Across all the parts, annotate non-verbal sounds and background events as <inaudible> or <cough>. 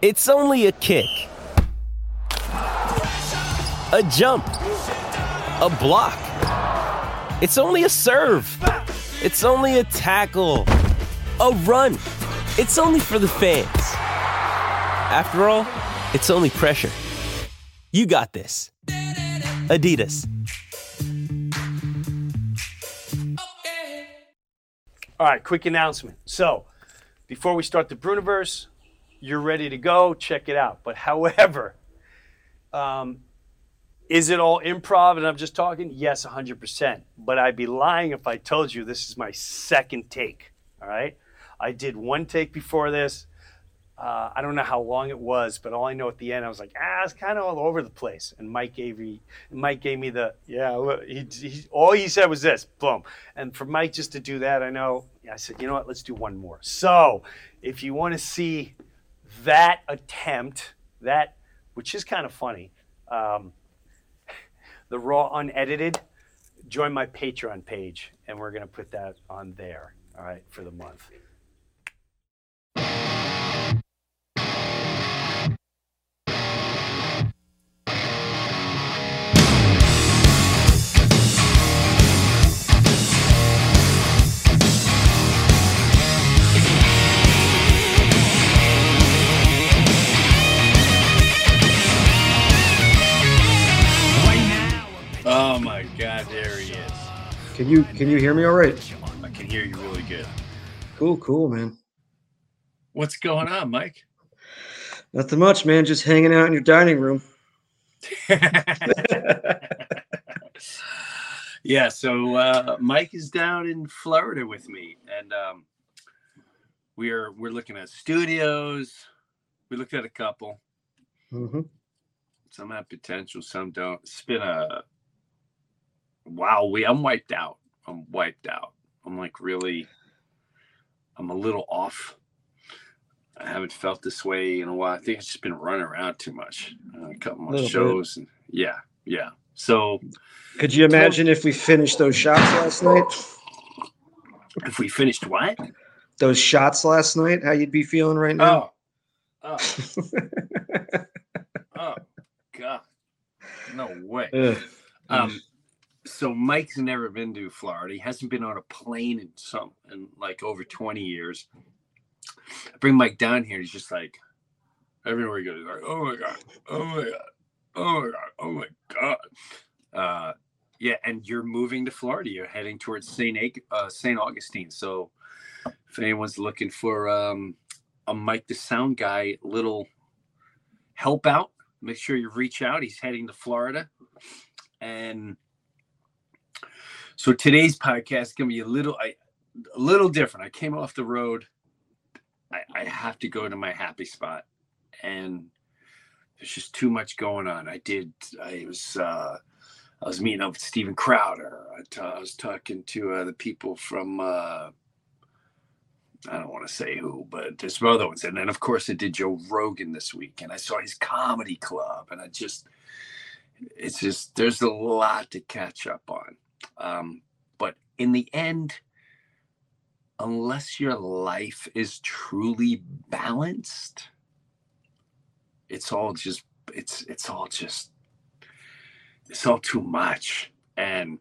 It's only a kick, a jump, a block. It's only a serve. It's only a tackle, a run. It's only for the fans. After all, it's only pressure. You got this. Adidas. All right, quick announcement. So, before we start the Breuniverse, you're ready to go. Check it out. But however, um, is it all improv and I'm just talking? Yes, 100%. But I'd be lying if I told you this is my second take. All right. I did one take before this. Uh, I don't know how long it was, but all I know at the end, I was like, ah, it's kind of all over the place. And Mike gave me, Mike gave me the, yeah, he, he, all he said was this, boom. And for Mike just to do that, I know, I said, you know what, let's do one more. So if you want to see that attempt, that, which is kind of funny, um, <laughs> the raw unedited, join my Patreon page, and we're going to put that on there, all right, for the month. Can you can you hear me all right? I can hear you really good. Cool, cool, man. What's going on, Mike? Nothing much, man. Just hanging out in your dining room. <laughs> yeah, so uh, Mike is down in Florida with me, and um, we're we're looking at studios. We looked at a couple. Mm-hmm. Some have potential, some don't. It's been a wow. We I'm wiped out. I'm wiped out. I'm like really. I'm a little off. I haven't felt this way in a while. I think it's just been running around too much. Uh, a couple more bit. shows, and yeah, yeah. So Could you imagine if we finished those shots last night? if we finished what? Those shots last night, how you'd be feeling right now? Oh, oh, <laughs> oh, God, no way. Ugh. Um, so Mike's never been to Florida. He hasn't been on a plane in some in like over twenty years. I bring Mike down here. He's just like everywhere he goes. Like, oh my god, oh my god, oh my god, oh my god. Uh, yeah, and you're moving to Florida. You're heading towards Saint Ag- uh, Saint Augustine. So if anyone's looking for um, a Mike the Sound Guy little help out, make sure you reach out. He's heading to Florida, and so today's podcast is gonna be a little I, a little different. I came off the road. I, I have to go to my happy spot, and there's just too much going on. I did. I was. uh I was meeting up with Steven Crowder. I, was talking to uh, the people from. uh I don't want to say who, but there's some other ones. And then, of course, I did Joe Rogan this week, and I saw his comedy club, and I just, it's just, there's a lot to catch up on. Um, but in the end, unless your life is truly balanced, it's all just, it's, it's all just, it's all too much. And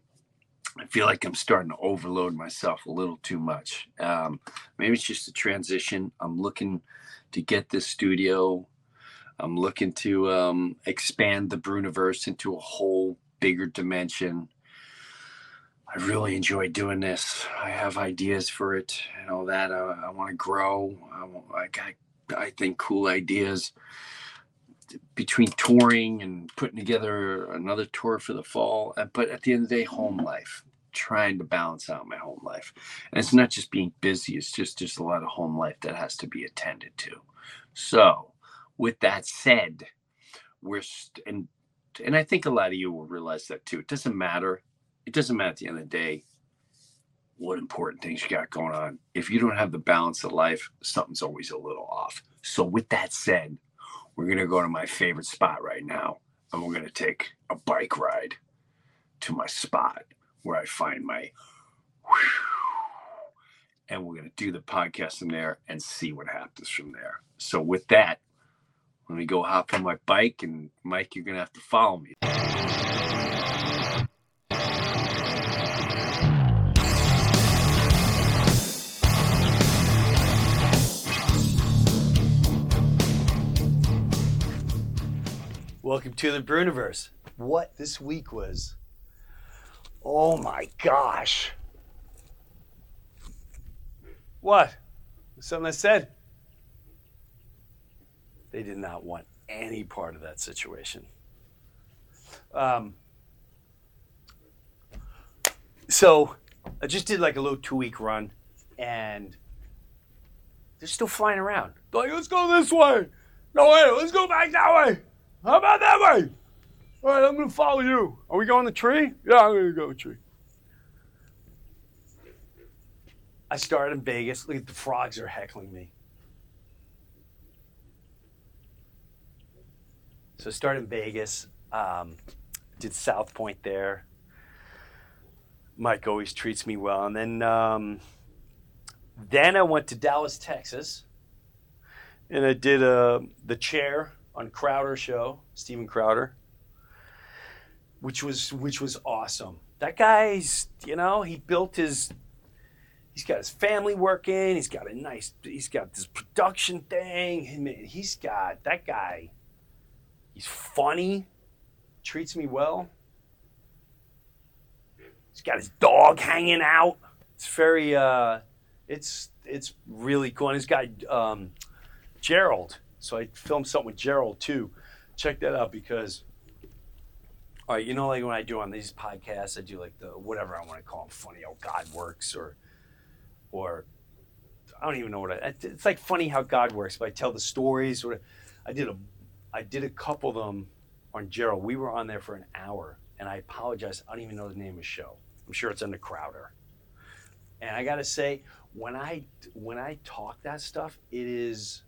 I feel like I'm starting to overload myself a little too much. Um, maybe it's just a transition. I'm looking to get this studio. I'm looking to um, expand the Breuniverse into a whole bigger dimension. I really enjoy doing this. I have ideas for it and all that. I, I want to grow. I, I got, I think, cool ideas between touring and putting together another tour for the fall. uh, But at the end of the day, home life, trying to balance out my home life. And it's not just being busy, it's just just a lot of home life that has to be attended to. So, with that said, we're st- and and I think a lot of you will realize that too. It doesn't matter. It doesn't matter at the end of the day what important things you got going on. If you don't have the balance of life, something's always a little off. So, with that said, we're going to go to my favorite spot right now and we're going to take a bike ride to my spot where I find my and we're going to do the podcast from there and see what happens from there. So with that, Let me go hop on my bike, and Mike, you're gonna have to follow me. Welcome to the Breuniverse. What this week was. Oh my gosh. What? Something I said? They did not want any part of that situation. Um, so I just did like a little two week run and they're still flying around. They're like, let's go this way. No way, let's go back that way. How about that way? All right, I'm gonna follow you. Are we going to the tree? Yeah, I'm gonna go to the tree. I started in Vegas. Look the frogs are heckling me. So I started in Vegas. Um, did South Point there. Mike always treats me well, and then um, then I went to Dallas, Texas, and I did uh, the chair on Crowder show, Steven Crowder, which was which was awesome. That guy's, you know, he built his he's got his family working, he's got a nice he's got this production thing. I mean, he's got that guy he's funny, treats me well. He's got his dog hanging out. It's very uh it's it's really cool. And he's got um, Gerald so I filmed something with Gerald too. Check that out because, all right, you know, like when I do on these podcasts, I do like the whatever I want to call them, funny how God works, or, or, I don't even know what I. It's like funny how God works, but I tell the stories. Or I did a, I did a couple of them on Gerald. We were on there for an hour, and I apologize. I don't even know the name of the show. I'm sure it's under Crowder. And I gotta say, when I when I talk that stuff, it is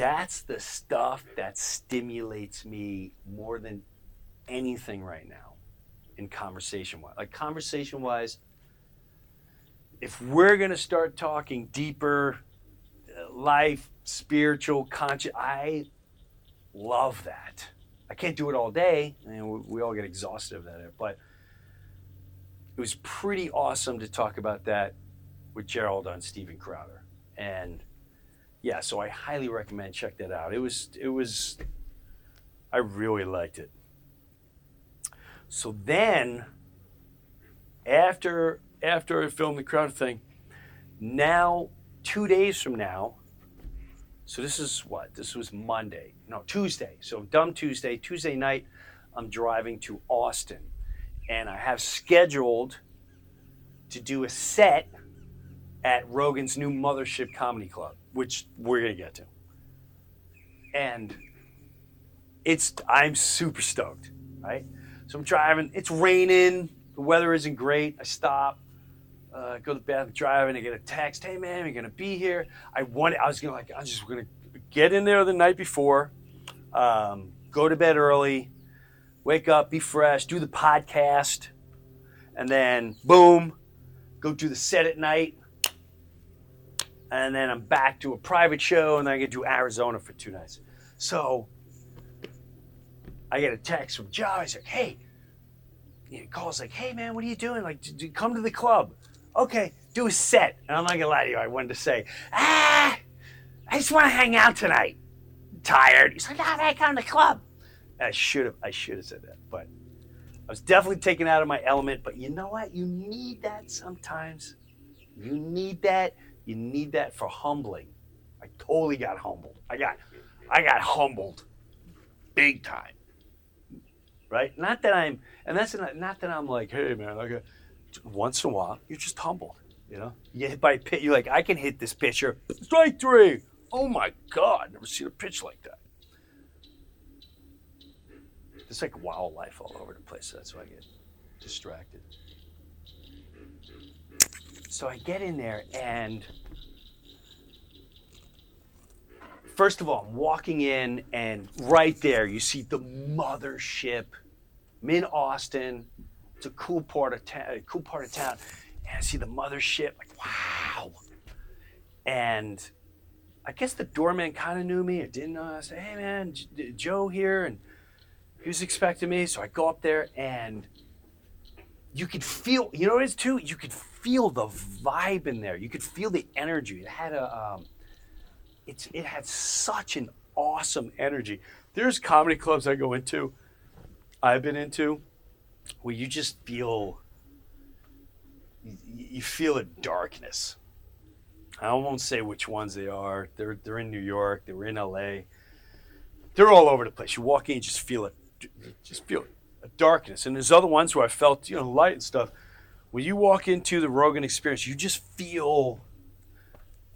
that's the stuff that stimulates me more than anything right now in conversation wise. Like conversation wise, if we're going to start talking deeper, uh, life, spiritual, conscious, I love that. I can't do it all day, and we, we all get exhausted at it, but it was pretty awesome to talk about that with Gerald on Steven Crowder. And yeah, so I highly recommend check that out. It was it was I really liked it. So then after after I filmed the crowd thing, now two days from now, so this is what? This was Monday. No, Tuesday. So dumb Tuesday, Tuesday night, I'm driving to Austin. And I have scheduled to do a set at Rogan's new Mothership Comedy Club which we're gonna get to. And it's I'm super stoked, right? So I'm driving. It's raining. The weather isn't great. I stop, uh, go to the bathroom, driving. I get a text. Hey man, you're gonna be here. I want. I was gonna like. I'm just gonna get in there the night before, um, go to bed early, wake up, be fresh, do the podcast, and then boom, go do the set at night and then I'm back to a private show, and then I get to Arizona for two nights. So I get a text from Joe. He's like, "Hey," he calls like, "Hey man, what are you doing? Like, come to the club." Okay, do a set. And I'm not gonna lie to you. I wanted to say, "Ah, I just want to hang out tonight." I'm tired. He's like, "No, man, come to the club." I should have. I should have said that, but I was definitely taken out of my element. But you know what? You need that sometimes. You need that you need that for humbling. I totally got humbled. I got, I got humbled, big time. Right? Not that I'm, and that's not, not that I'm like, hey man, okay. Once in a while, you're just humbled. You know, you hit by a pitch. You're like, I can hit this pitcher. Strike three. Oh my God, never seen a pitch like that. It's like wildlife all over the place. That's why I get distracted. So I get in there, and first of all, I'm walking in, and right there, you see the mothership. I'm in Austin. It's a cool part of town. Cool part of town, and I see the mothership. Like, wow. And I guess the doorman kind of knew me. I didn't know. I said, "Hey, man, J- Joe here," and he was expecting me. So I go up there, and you could feel. You know what it is too? You could feel the vibe in there. You could feel the energy. It had a. Um, it's it had such an awesome energy. There's comedy clubs I go into. I've been into where you just feel you, feel a darkness. I won't say which ones they are. They're they're in New York. They were in L.A. They're all over the place. You walk in, you just feel it, just feel it, a darkness. And there's other ones where I felt you know light and stuff. When you walk into the Rogan Experience, you just feel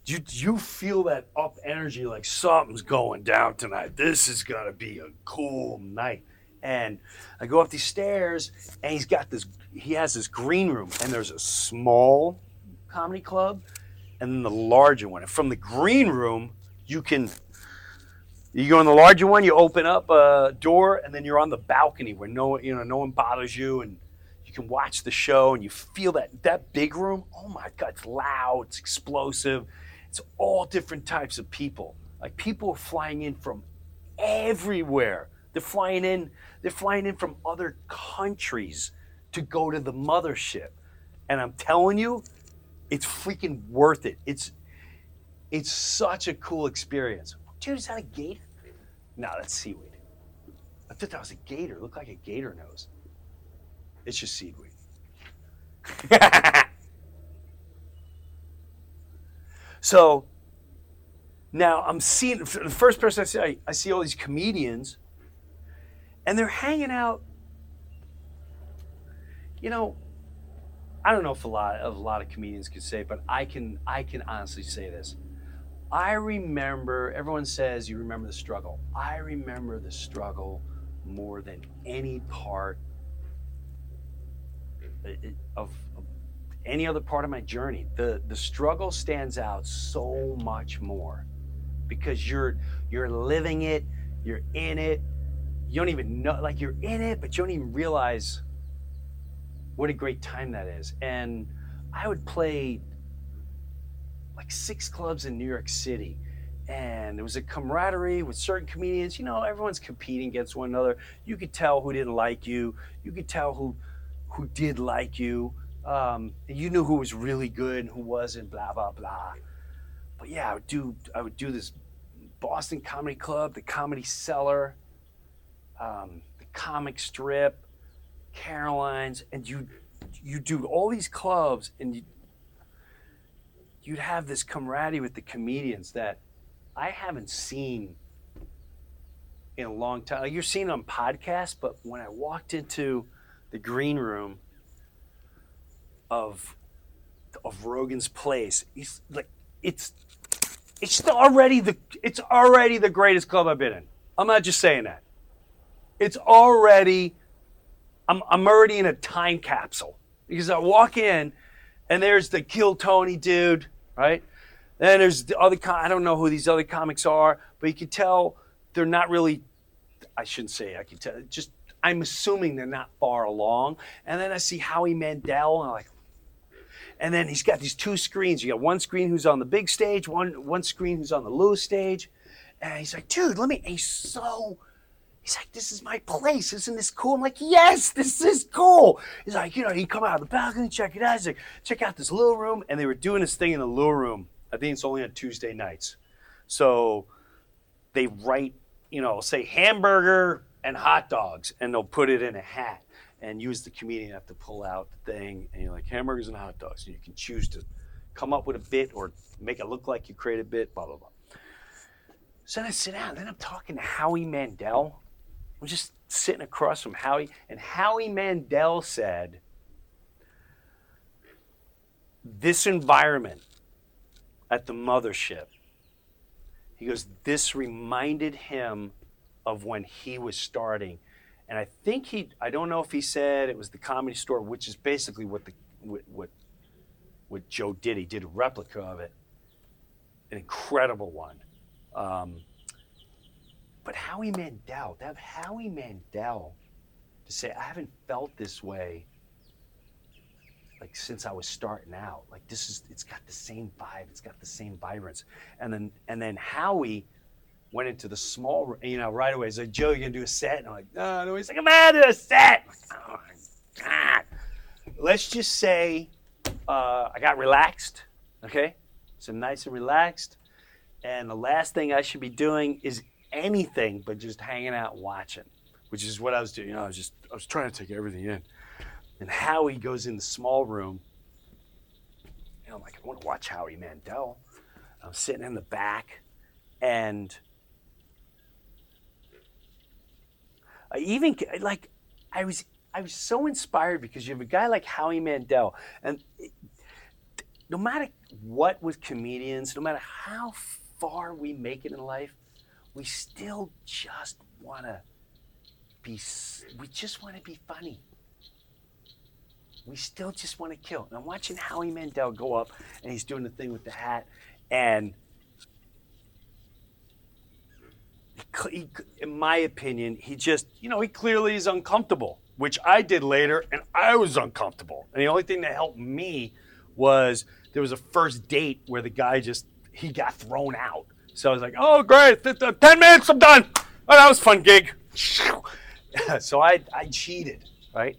you you feel that up energy like something's going down tonight. This is gonna be a cool night. And I go up these stairs, and he's got this. He has this green room, and there's a small comedy club, and then the larger one. And from the green room, you can. You go in the larger one, you open up a door, and then you're on the balcony where no, you know, no one bothers you, and can watch the show, and you feel that that big room. Oh my God, it's loud, it's explosive, it's all different types of people. Like people are flying in from everywhere. They're flying in. They're flying in from other countries to go to the mothership, and I'm telling you, it's freaking worth it. It's it's such a cool experience. Dude, is that a gator? No, that's seaweed. I thought that was a gator. It looked like a gator nose. It's just seaweed. <laughs> so now I'm seeing the first person I see. I, I see all these comedians, and they're hanging out. You know, I don't know if a lot of a lot of comedians could say, but I can I can honestly say this. I remember everyone says you remember the struggle. I remember the struggle more than any part Uh, of, of any other part of my journey. The the struggle stands out so much more because you're you're living it, you're in it. You don't even know like you're in it, but you don't even realize what a great time that is. And I would play like six clubs in New York City. And there was a camaraderie with certain comedians. You know, everyone's competing against one another. You could tell who didn't like you. You could tell who who did like you. Um, you knew who was really good and who wasn't. Blah blah blah. But yeah, I would do I would do this Boston Comedy Club, the Comedy Cellar, um, the Comic Strip, Caroline's, and you you do all these clubs, and you you'd have this camaraderie with the comedians that I haven't seen in a long time. You're seeing on podcasts, but when I walked into the green room of of Rogan's place, he's like it's it's already the it's already the greatest club I've been in. I'm not just saying that. It's already I'm I'm already in a time capsule because I walk in and there's the Kill Tony dude, right? Then there's the other com- I don't know who these other comics are, but you can tell they're not really I shouldn't say I can tell just I'm assuming they're not far along. And then I see Howie Mandel and I'm like and then he's got these two screens. You got one screen who's on the big stage, one one screen who's on the little stage. And he's like, dude, let me he's so He's like, this is my place. Isn't this cool? I'm like, yes, this is cool. He's like, you know, he come out of the balcony, check it out. He's like, check out this little room. And they were doing this thing in the little room. I think it's only on Tuesday nights. So they write, you know, say hamburger and hot dogs, and they'll put it in a hat and use the comedian have to pull out the thing. And you're like, hamburgers and hot dogs. And you can choose to come up with a bit or make it look like you create a bit, blah, blah, blah. So then I sit down. Then I'm talking to Howie Mandel. I'm just sitting across from Howie, and Howie Mandel said, This environment at the mothership, he goes, This reminded him of when he was starting. And I think he, I don't know if he said it was the comedy store, which is basically what the, what, what, Joe did. He did a replica of it, an incredible one. Um, but Howie Mandel, to have Howie Mandel to say, I haven't felt this way like since I was starting out. Like this is it's got the same vibe, it's got the same vibrance. And then and then Howie went into the small room, you know, right away. He's like, Joe, you gonna do a set? And I'm like, no, no. He's like, I'm gonna do a set. Like, oh my God. Let's just say uh, I got relaxed, okay? So nice and relaxed. And the last thing I should be doing is anything but just hanging out watching, which is what I was doing. You know, I was just, I was trying to take everything in. And Howie goes in the small room. And I'm like, I want to watch Howie Mandel. I'm sitting in the back and I even like I was I was so inspired because you have a guy like Howie Mandel and it, no matter what with comedians, no matter how far we make it in life, we still just want to be we just want to be funny. We still just want to kill. And I'm watching Howie Mandel go up and he's doing the thing with the hat and he, in my opinion, he just, you know, he clearly is uncomfortable, which I did later, and I was uncomfortable. And the only thing that helped me was there was a first date where the guy just he got thrown out. So I was like, oh great, ten minutes, I'm done. Oh, that was fun gig. <laughs> so I I cheated, right?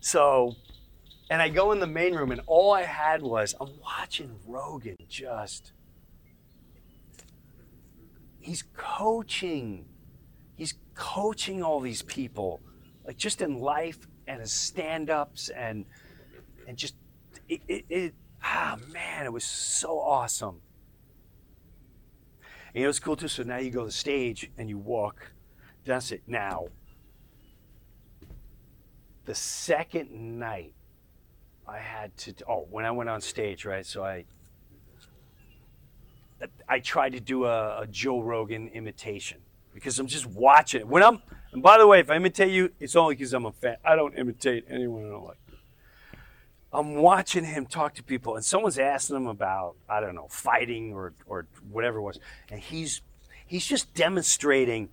So, and I go in the main room, and all I had was I'm watching Rogan just he's coaching. He's coaching all these people, like just in life and his stand-ups and and just it, it, it ah man, it was so awesome. And you know it's cool too. So now you go to the stage and you walk. That's it. Now, the second night, I had to. Oh, when I went on stage, right? So I I try to do a, a, Joe Rogan imitation because I'm just watching it. When I'm, and by the way, if I imitate you, it's only because I'm a fan. I don't imitate anyone I don't like. I'm watching him talk to people, and someone's asking him about I don't know fighting or or whatever it was, and he's he's just demonstrating.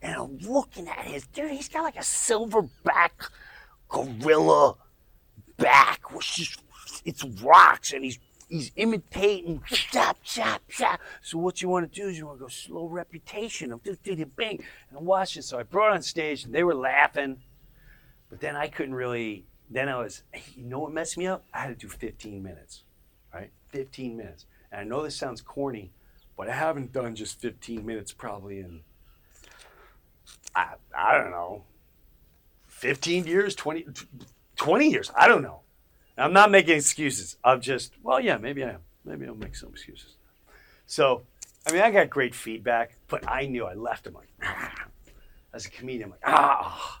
And I'm looking at his dude. He's got like a silverback gorilla back, which is it's rocks, and he's he's imitating chop chop chop. So what you want to do is you want to go slow reputation of bang and watch it. So I brought on stage and they were laughing, but then I couldn't really. Then I was, you know what messed me up? I had to do 15 minutes, right? 15 minutes. And I know this sounds corny, but I haven't done just 15 minutes probably in, I, I don't know, 15 years, 20, 20 years. I don't know. I'm not making excuses. I'm just, well, yeah, maybe I am. Maybe I'll make some excuses. So, I mean, I got great feedback, but I knew I left him like, ah. as a comedian, I'm like, ah,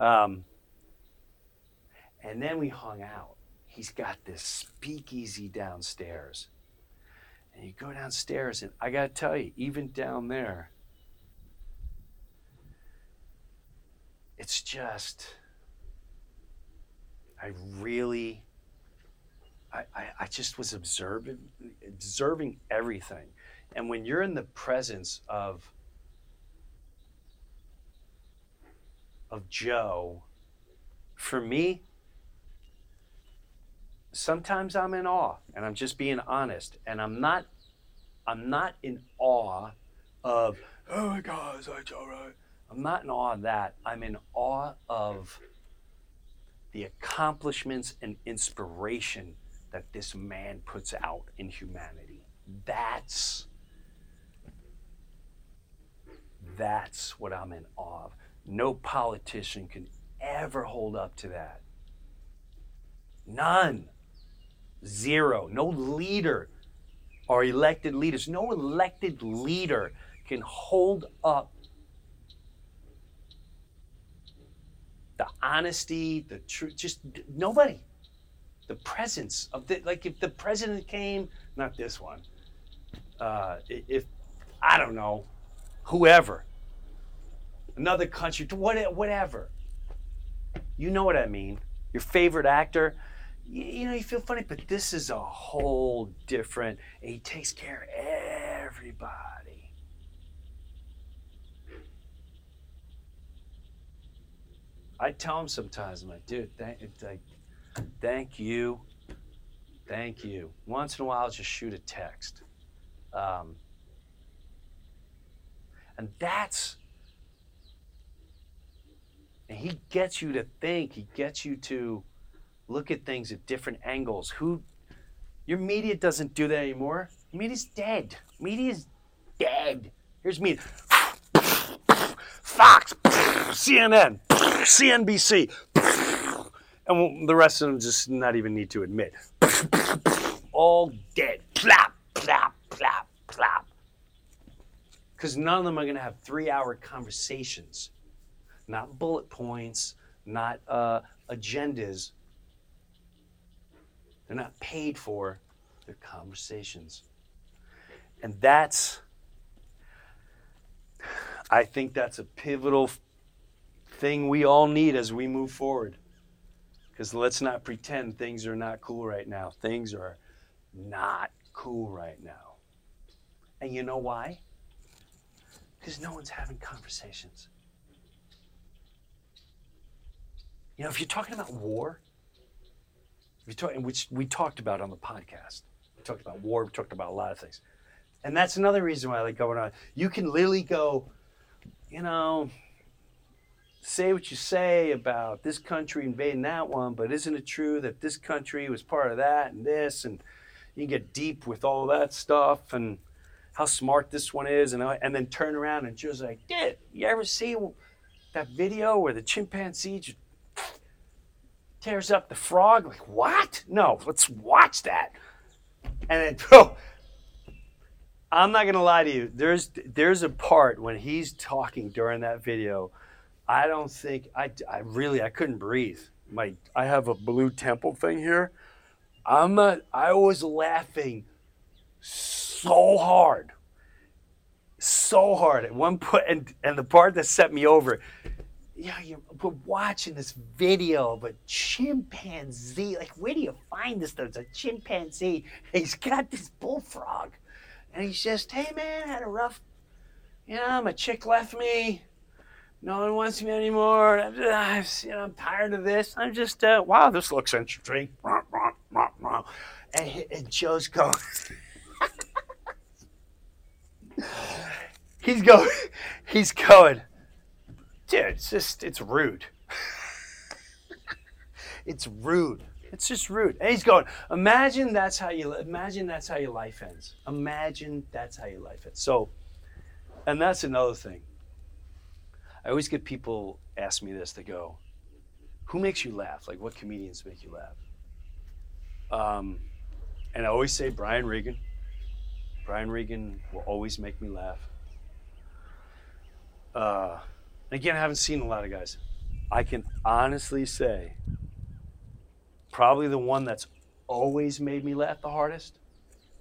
Um, and then we hung out. He's got this speakeasy downstairs. And you go downstairs, and I got to tell you, even down there, it's just, I really, I, I, I just was observing, observing everything. And when you're in the presence of of Joe, for me, sometimes I'm in awe, and I'm just being honest. And I'm not, I'm not in awe of, oh my God, is that Joe right? I'm not in awe of that. I'm in awe of the accomplishments and inspiration that this man puts out in humanity. That's that's what I'm in awe of. No politician can ever hold up to that. None. Zero. No leader or elected leaders, no elected leader can hold up the honesty, the truth, just nobody. The presence of the, like if the president came, not this one, uh, if, I don't know, whoever, another country, whatever. You know what I mean. Your favorite actor, you, you know, you feel funny, but this is a whole different, he takes care of everybody. I tell him sometimes, I'm like, dude, thank, thank you, thank you. Once in a while, I'll just shoot a text. Um, and that's, and he gets you to think, he gets you to look at things at different angles. Who, your media doesn't do that anymore. Media's dead. Media's dead. Here's media. Fox, CNN, CNBC, and the rest of them just not even need to admit. All dead. Plop, plop, plop, plop. Because none of them are going to have three hour conversations, not bullet points, not uh, agendas. They're not paid for their conversations. And that's, I think that's a pivotal thing we all need as we move forward. Because let's not pretend things are not cool right now. Things are not cool right now. And you know why? Because no one's having conversations. You know, if you're talking about war, if which we talked about on the podcast, we talked about war, we talked about a lot of things. And that's another reason why I like going on. You can literally go, you know, say what you say about this country invading that one, but isn't it true that this country was part of that and this? And you can get deep with all that stuff and how smart this one is, and, and then turn around and just like, did you ever see that video where the chimpanzee just tears up the frog? Like, what? No, let's watch that. And then, <laughs> bro, I'm not gonna lie to you. There's there's a part when he's talking during that video. I don't think I, I really I couldn't breathe. My I have a blue temple thing here. I'm not. I was laughing so hard, so hard at one point, and and the part that set me over. Yeah, you're we're watching this video of a chimpanzee. Like, where do you find this? There's a chimpanzee. He's got this bullfrog, and he's just, hey man, had a rough. You know, my chick left me. No one wants me anymore. I'm, just, you know, I'm tired of this. I'm just, uh, wow, this looks interesting. And, he- and Joe's going. <laughs> he's going. He's going. Dude, it's just, it's rude. it's rude. It's just rude. And he's going. Imagine that's how you. Imagine that's how your life ends. Imagine that's how your life ends. So, and that's another thing. I always get people ask me this. They go, "Who makes you laugh? Like, what comedians make you laugh?" Um, and I always say Brian Regan. Brian Regan will always make me laugh. Uh, again, I haven't seen a lot of guys. I can honestly say, probably the one that's always made me laugh the hardest,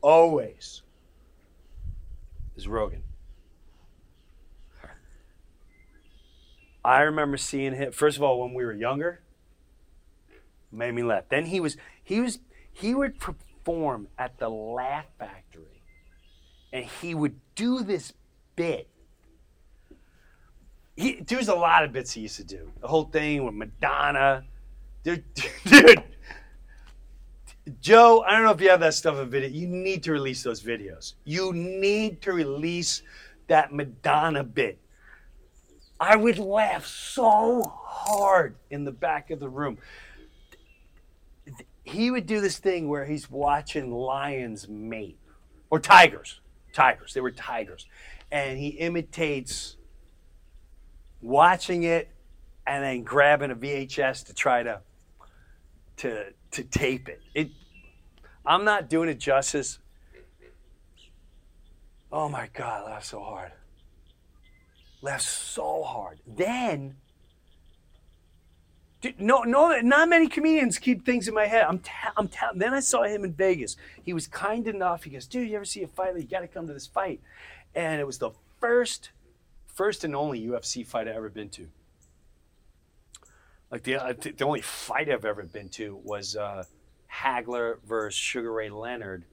always, is Rogan. I remember seeing him first of all when we were younger. Made me laugh. Then he was he was he would perform at the Laugh Factory, and he would do this bit. He there's a lot of bits he used to do. The whole thing with Madonna, dude. <laughs> dude Joe, I don't know if you have that stuff in video. You need to release those videos. You need to release that Madonna bit. I would laugh so hard in the back of the room. he would do this thing where he's watching lions mate or tigers. Tigers. They were tigers. And he imitates watching it and then grabbing a VHS to try to to to tape it. It I'm not doing it justice. Oh my god, I laughed so hard. Laughed so hard. Then no, no, not many comedians keep things in my head. I'm, ta- I'm ta- Then I saw him in Vegas. He was kind enough. He goes, "Dude, you ever see a fight? You got to come to this fight." And it was the first, first and only UFC fight I ever been to. Like the think the only fight I've ever been to was uh, Hagler versus Sugar Ray Leonard,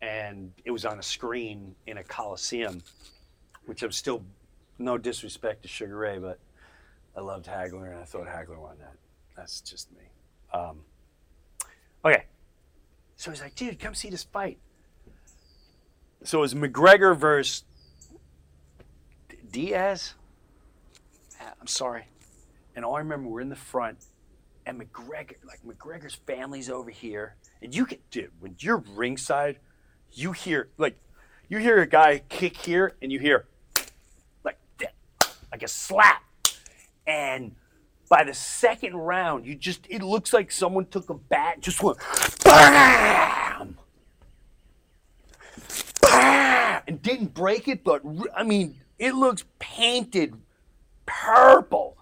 and it was on a screen in a coliseum, which I'm still, no disrespect to Sugar Ray, but I loved Hagler and I thought Hagler won that. That's just me. Um, okay, so he's like, dude, come see this fight. So it was McGregor versus Diaz. I'm sorry. And all I remember, we're in the front, and McGregor, like McGregor's family's over here, and you can, dude, when you're ringside, you hear like, you hear a guy kick here, and you hear, like, that, like a slap, and by the second round, you just, it looks like someone took a bat, just went, bam, bam, and didn't break it, but I mean, it looks painted purple.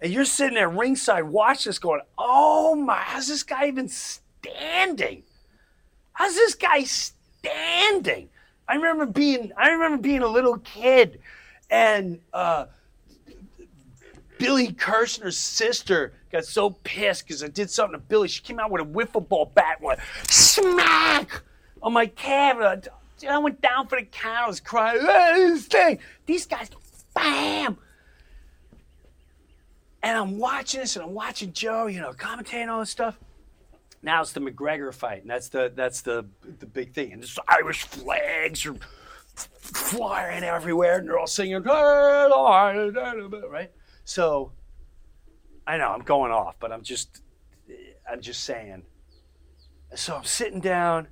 And you're sitting at ringside watching this going, oh my, how's this guy even standing? How's this guy standing? I remember being, I remember being a little kid and uh, Billy Kirshner's sister got so pissed because I did something to Billy. She came out with a wiffle ball bat and went smack on my cab. And I, went down for the count. I was crying. "Ah, this thing. These guys, bam. And I'm watching this, and I'm watching Joe, you know, commentating all this stuff. Now it's the McGregor fight, and that's the that's the the big thing. And this Irish flags are flying everywhere, and they're all singing, right? So, I know I'm going off, but I'm just I'm just saying. So I'm sitting down,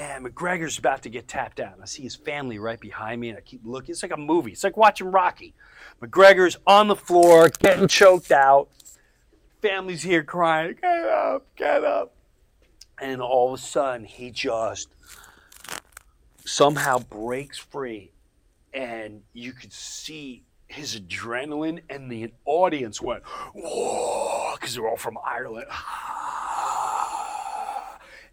and McGregor's about to get tapped out, and I see his family right behind me, and I keep looking. It's like a movie. It's like watching Rocky. McGregor's on the floor, getting choked out. Family's here crying, get up, get up. And all of a sudden, he just somehow breaks free. And you could see his adrenaline, and the audience went, whoa, because they're all from Ireland.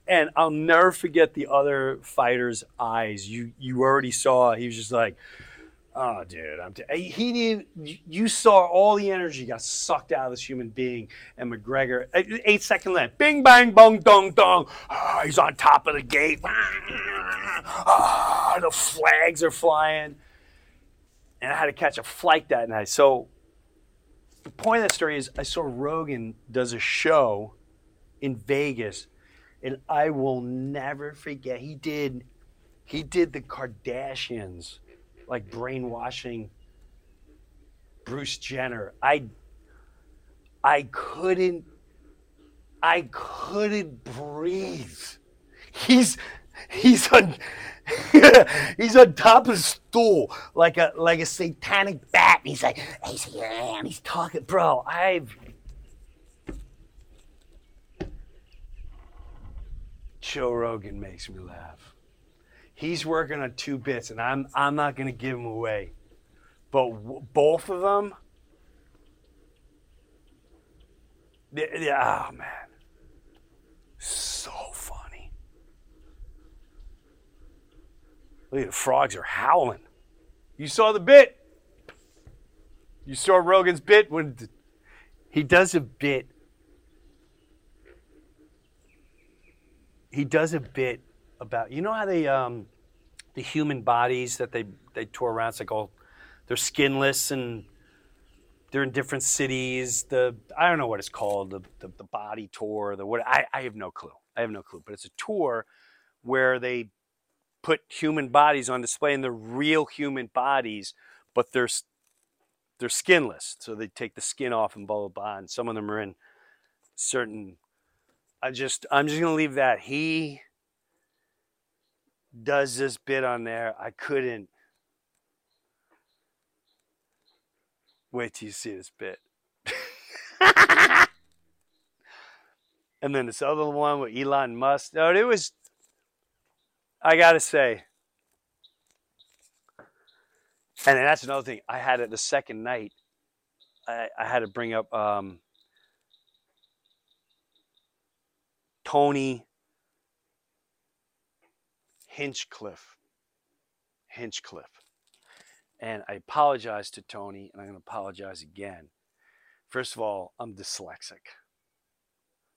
And I'll never forget the other fighter's eyes. You you already saw he was just like, oh, dude, I'm. T-. He didn't. You saw all the energy got sucked out of this human being. And McGregor, eight- eight second left, bing bang bong dong dong. Ah, he's on top of the gate. Ah, the flags are flying. And I had to catch a flight that night. So the point of that story is I saw Rogan does a show in Vegas and I will never forget. He did, he did the Kardashians, like brainwashing Bruce Jenner. I, I couldn't, I couldn't breathe. He's, he's on, <laughs> he's on top of a stool like a like a satanic bat. He's like, he's yeah, and he's talking, bro. I've Joe Rogan makes me laugh. He's working on two bits, and I'm I'm not gonna give them away, but w- both of them, they- oh man, so funny. Look at the frogs are howling. You saw the bit. You saw Rogan's bit when he does a bit he does a bit about you know how they um the human bodies that they they tour around it's like all they're skinless and they're in different cities the i don't know what it's called the the, the body tour the what I, I have no clue. I have no clue but it's a tour where they put human bodies on display and they're real human bodies but they're they're skinless. So they take the skin off and blah blah blah and some of them are in certain I just I'm just gonna leave that. He does this bit on there. I couldn't wait till you see this bit. <laughs> and then this other one with Elon Musk. No, it was I gotta say. And then that's another thing. I had it the second night. I, I had to bring up um, Tony Hinchcliffe. Hinchcliffe. And I apologize to Tony, and I'm going to apologize again. First of all, I'm dyslexic.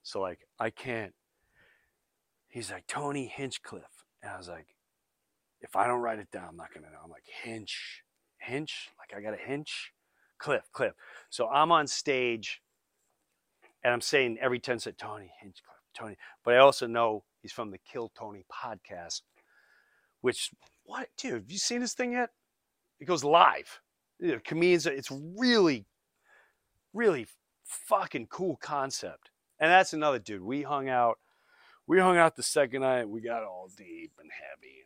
So, like, I can't. He's like, Tony Hinchcliffe. And I was like, if I don't write it down, I'm not going to know. I'm like, Hinch, Hinch? Like, I got a hinch? Cliff, Cliff. So I'm on stage, and I'm saying every 10 seconds, Tony Hinchcliffe, Tony. But I also know he's from the Kill Tony podcast, which, what, dude, have you seen this thing yet? It goes live. You know, comedians, it's really, really fucking cool concept. And that's another dude. We hung out. We hung out the second night. We got all deep and heavy,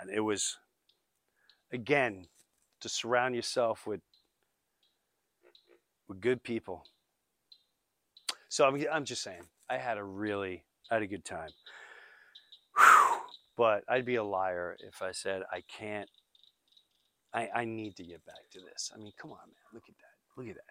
and, and it was, again, to surround yourself with with good people. So I'm, I'm just saying, I had a really, I had a good time. Whew. But I'd be a liar if I said I can't, I, I need to get back to this. I mean, come on, man. Look at that. Look at that.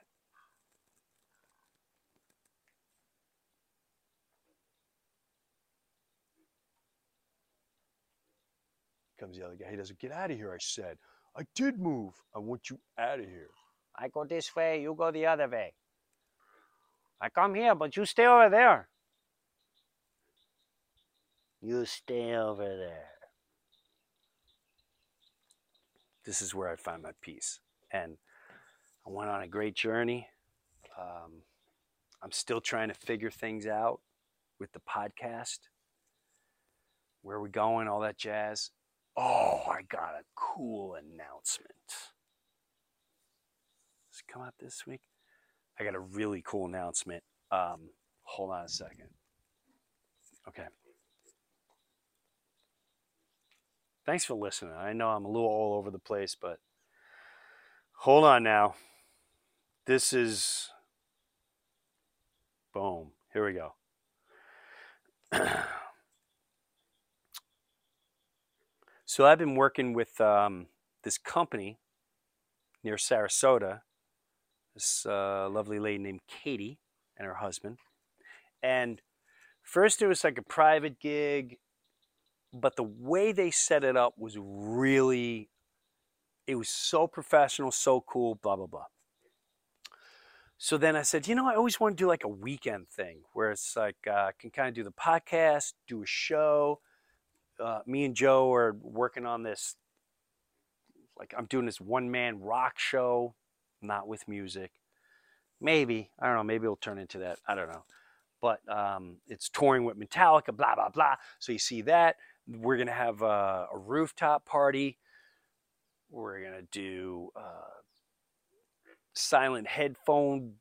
Comes the other guy. He doesn't get out of here. I said, I did move. I want you out of here. I go this way, you go the other way. I come here, but you stay over there. You stay over there. This is where I find my peace. And I went on a great journey. Um, I'm still trying to figure things out with the podcast. Where are we going? All that jazz. Oh, I got a cool announcement. Does it come out this week? I got a really cool announcement. Um, hold on a second. Okay. Thanks for listening. I know I'm a little all over the place, but hold on now. This is. Boom. Here we go. <clears throat> so I've been working with um, this company near Sarasota this uh, lovely lady named Katie and her husband. And first it was like a private gig, but the way they set it up was really, it was so professional, so cool, blah, blah, blah. So then I said, you know, I always want to do like a weekend thing where it's like uh, I can kind of do the podcast, do a show. Uh, me and Joe are working on this. Like I'm doing this one man rock show not with music. Maybe I don't know. Maybe it'll turn into that. I don't know. But um, it's touring with Metallica. Blah blah blah. So you see that we're gonna have a, a rooftop party. We're gonna do uh, silent headphone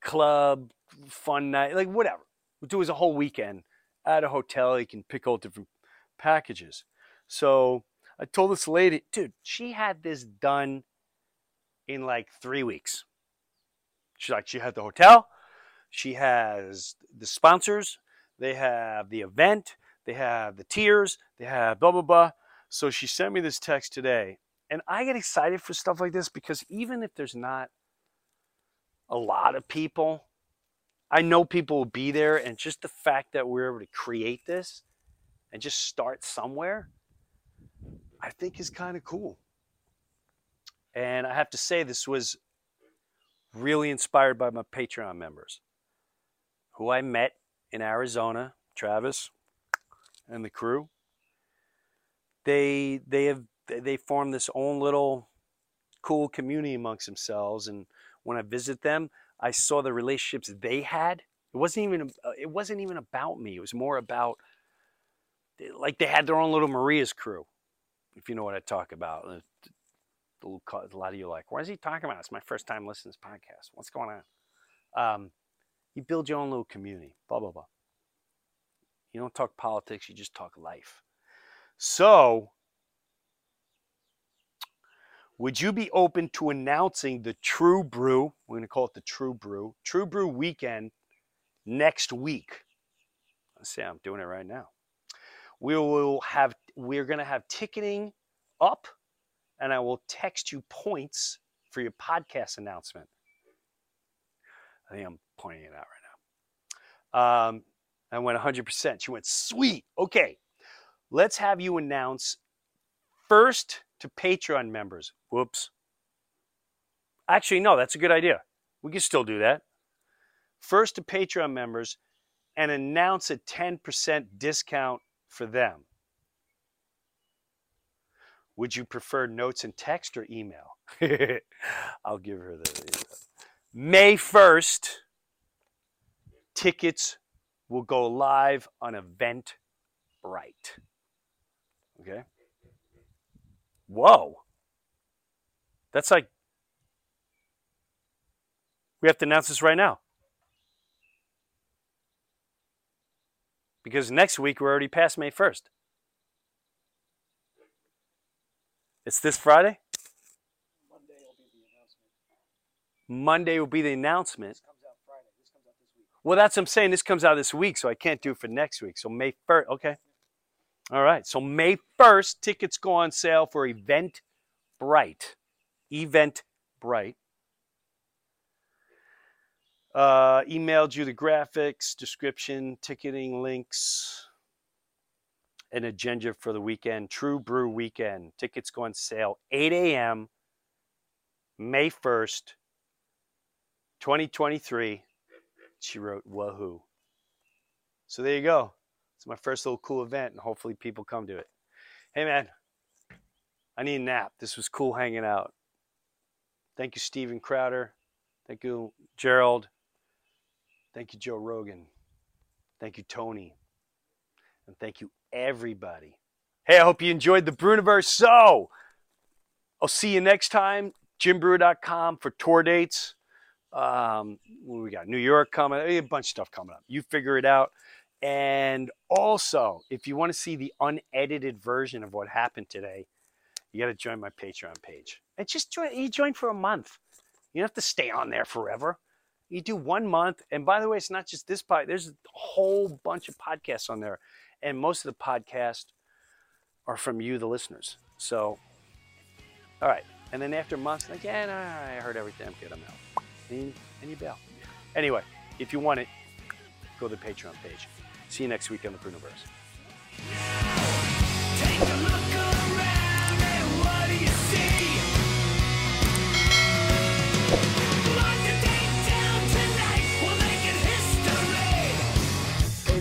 club fun night, like whatever. We'll do as a whole weekend at a hotel. You can pick all different packages. So I told this lady, dude, she had this done in like three weeks. She's like, she had the hotel, she has the sponsors, they have the event, they have the tiers, they have blah, blah, blah. So she sent me this text today. And I get excited for stuff like this because even if there's not a lot of people, I know people will be there. And just the fact that we're able to create this and just start somewhere, I think is kind of cool. And I have to say, this was really inspired by my Patreon members who I met in Arizona, Travis and the crew. They they have they formed this own little cool community amongst themselves and when I visit them, I saw the relationships they had. It wasn't even uh, it wasn't even about me. It was more about like they had their own little Maria's crew, if you know what I talk about a lot of you like, what is he talking about? It's my first time listening to this podcast. What's going on? Um, you build your own little community, blah, blah, blah. You don't talk politics, you just talk life. So, would you be open to announcing the True Brew? We're going to call it the True Brew, True Brew weekend next week. Let's see, I'm doing it right now. We will have, we're going to have ticketing up, and I will text you points for your podcast announcement. I think I'm pointing it out right now. Um, I went 100%. She went, sweet. Okay, let's have you announce first to Patreon members. Whoops. Actually, no, that's a good idea. We can still do that. First to Patreon members and announce a 10% discount for them. Would you prefer notes and text or email? <laughs> I'll give her the. May 1st, tickets will go live on Eventbrite. Okay? Whoa. That's like. We have to announce this right now. Because next week we're already past May 1st. It's this Friday? Monday will be the announcement. monday will be the announcement Well, that's what I'm saying. This comes out this week, so I can't do it for next week. So May 1st. Okay. All right. So May 1st, tickets go on sale for Event Bright. Event Bright. Uh, emailed you the graphics, description, ticketing links, an agenda for the weekend. True Brew Weekend. Tickets go on sale 8 a.m. May 1st, 2023. She wrote, Wahoo. So there you go. It's my first little cool event, and hopefully people come to it. Hey, man, I need a nap. This was cool hanging out. Thank you, Steven Crowder. Thank you, Gerald. Thank you, Joe Rogan. Thank you, Tony. And thank you, everybody. Hey, I hope you enjoyed the Breuniverse. So, I'll see you next time. JimBreuer.com for tour dates. Um, we got? New York coming, a bunch of stuff coming up. You figure it out. And also, if you want to see the unedited version of what happened today, you got to join my Patreon page. And just join, you join for a month. You don't have to stay on there forever. You do one month. And by the way, it's not just this pod. There's a whole bunch of podcasts on there. And most of the podcasts are from you, the listeners. So, all right. And then after months, yeah, no, I heard everything. I'm good. I'm out. And, you bail. Anyway, if you want it, go to the Patreon page. See you next week on the Breuniverse. Hey,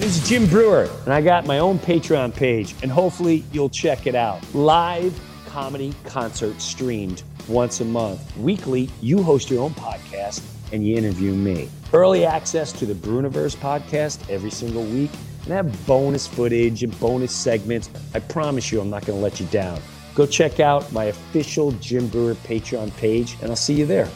is Jim Breuer, and I got my own Patreon page, and hopefully you'll check it out. Live comedy concert streamed once a month. Weekly, you host your own podcast and you interview me. Early access to the Breuniverse podcast every single week, and I have bonus footage and bonus segments. I promise you, I'm not going to let you down. Go check out my official Jim Breuer Patreon page, and I'll see you there.